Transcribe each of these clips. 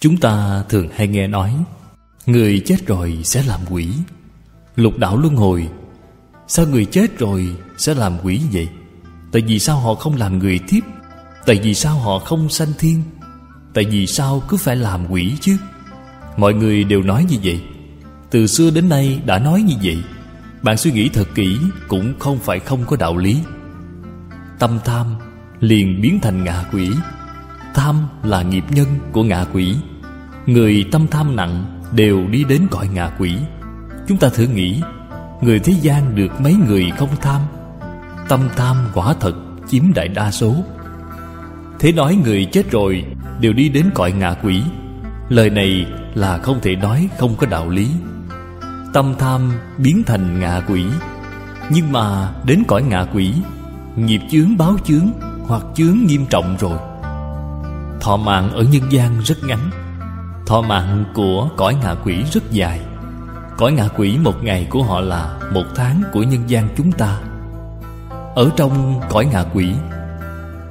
Chúng ta thường hay nghe nói, Người chết rồi sẽ làm quỷ. Lục đạo luân hồi, Sao người chết rồi sẽ làm quỷ vậy? Tại vì sao họ không làm người tiếp Tại vì sao họ không sanh thiên? Tại vì sao cứ phải làm quỷ chứ? Mọi người đều nói như vậy. Từ xưa đến nay đã nói như vậy. Bạn suy nghĩ thật kỹ Cũng không phải không có đạo lý. Tâm tham liền biến thành ngạ quỷ. Tham là nghiệp nhân của ngạ quỷ. Người tâm tham nặng đều đi đến cõi ngạ quỷ. Chúng ta thử nghĩ, Người thế gian được mấy người không tham? Tâm tham quả thật chiếm đại đa số. Thế nói người chết rồi Đều đi đến cõi ngạ quỷ. Lời này là không thể nói không có đạo lý. Tâm tham biến thành ngạ quỷ. Nhưng mà đến cõi ngạ quỷ, Nghiệp chướng báo chướng Hoặc chướng nghiêm trọng rồi. Thọ mạng ở nhân gian rất ngắn. Thọ mạng của cõi ngạ quỷ rất dài. Cõi ngạ quỷ một ngày của họ là Một tháng của nhân gian chúng ta. Ở trong cõi ngạ quỷ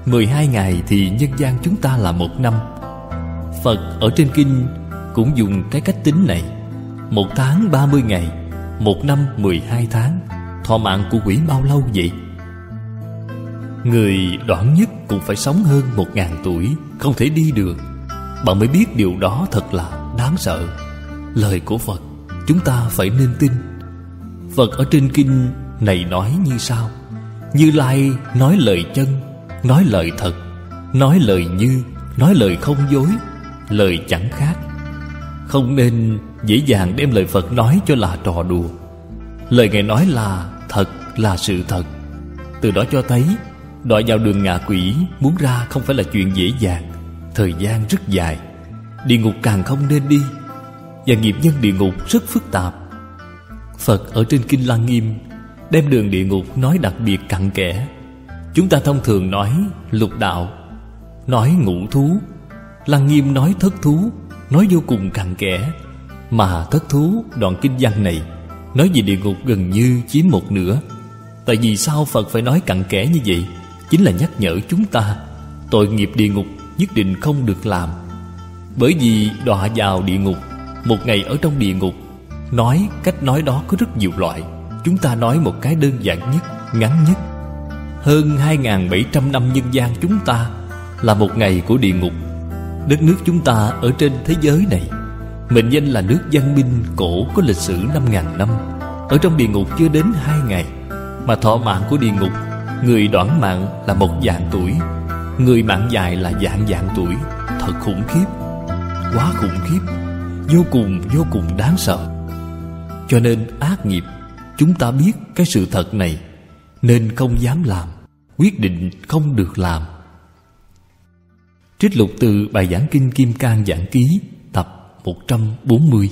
12 ngày thì nhân gian chúng ta là một năm. Phật ở trên kinh cũng dùng cái cách tính này. Một tháng 30 ngày, Một năm 12 tháng. Thọ mạng của quỷ bao lâu vậy? Người đoạn nhất cũng phải sống hơn một ngàn tuổi, Không thể đi được bạn mới biết điều đó thật là đáng sợ. Lời của Phật, Chúng ta phải nên tin. Phật ở trên kinh này nói như sau. Như Lai nói lời chân, Nói lời thật, Nói lời như, Nói lời không dối, Lời chẳng khác. Không nên dễ dàng đem lời Phật nói cho là trò đùa. Lời Ngài nói là thật, là sự thật. Từ đó cho thấy, Đọa vào đường ngạ quỷ Muốn ra không phải là chuyện dễ dàng. Thời gian rất dài. Địa ngục càng không nên đi. Và nghiệp nhân địa ngục rất phức tạp. Phật ở trên Kinh Lăng Nghiêm Đem đường địa ngục nói đặc biệt cặn kẽ. Chúng ta thông thường nói lục đạo, Nói ngũ thú. Lăng Nghiêm nói thất thú, Nói vô cùng cặn kẽ. Mà thất thú, đoạn kinh văn này Nói về địa ngục gần như chiếm một nửa. Tại vì sao Phật phải nói cặn kẽ như vậy? Chính là nhắc nhở chúng ta Tội nghiệp địa ngục nhất định không được làm. Bởi vì đọa vào địa ngục, Một ngày ở trong địa ngục, Nói cách nói đó có rất nhiều loại, Chúng ta nói một cái đơn giản nhất, Ngắn nhất. Hơn 2.700 năm nhân gian chúng ta Là một ngày của địa ngục. Đất nước chúng ta ở trên thế giới này, Mệnh danh là nước văn minh cổ có lịch sử 5.000 năm. Ở trong địa ngục chưa đến hai ngày Mà thọ mạng của địa ngục, Người đoạn mạng là một vạn tuổi. Người mạng dài là dạng dạng tuổi, Thật khủng khiếp, Quá khủng khiếp, Vô cùng vô cùng đáng sợ. Cho nên ác nghiệp, Chúng ta biết cái sự thật này, Nên không dám làm, Quyết định không được làm. Trích lục từ bài giảng kinh Kim Cang Giảng Ký, Tập 140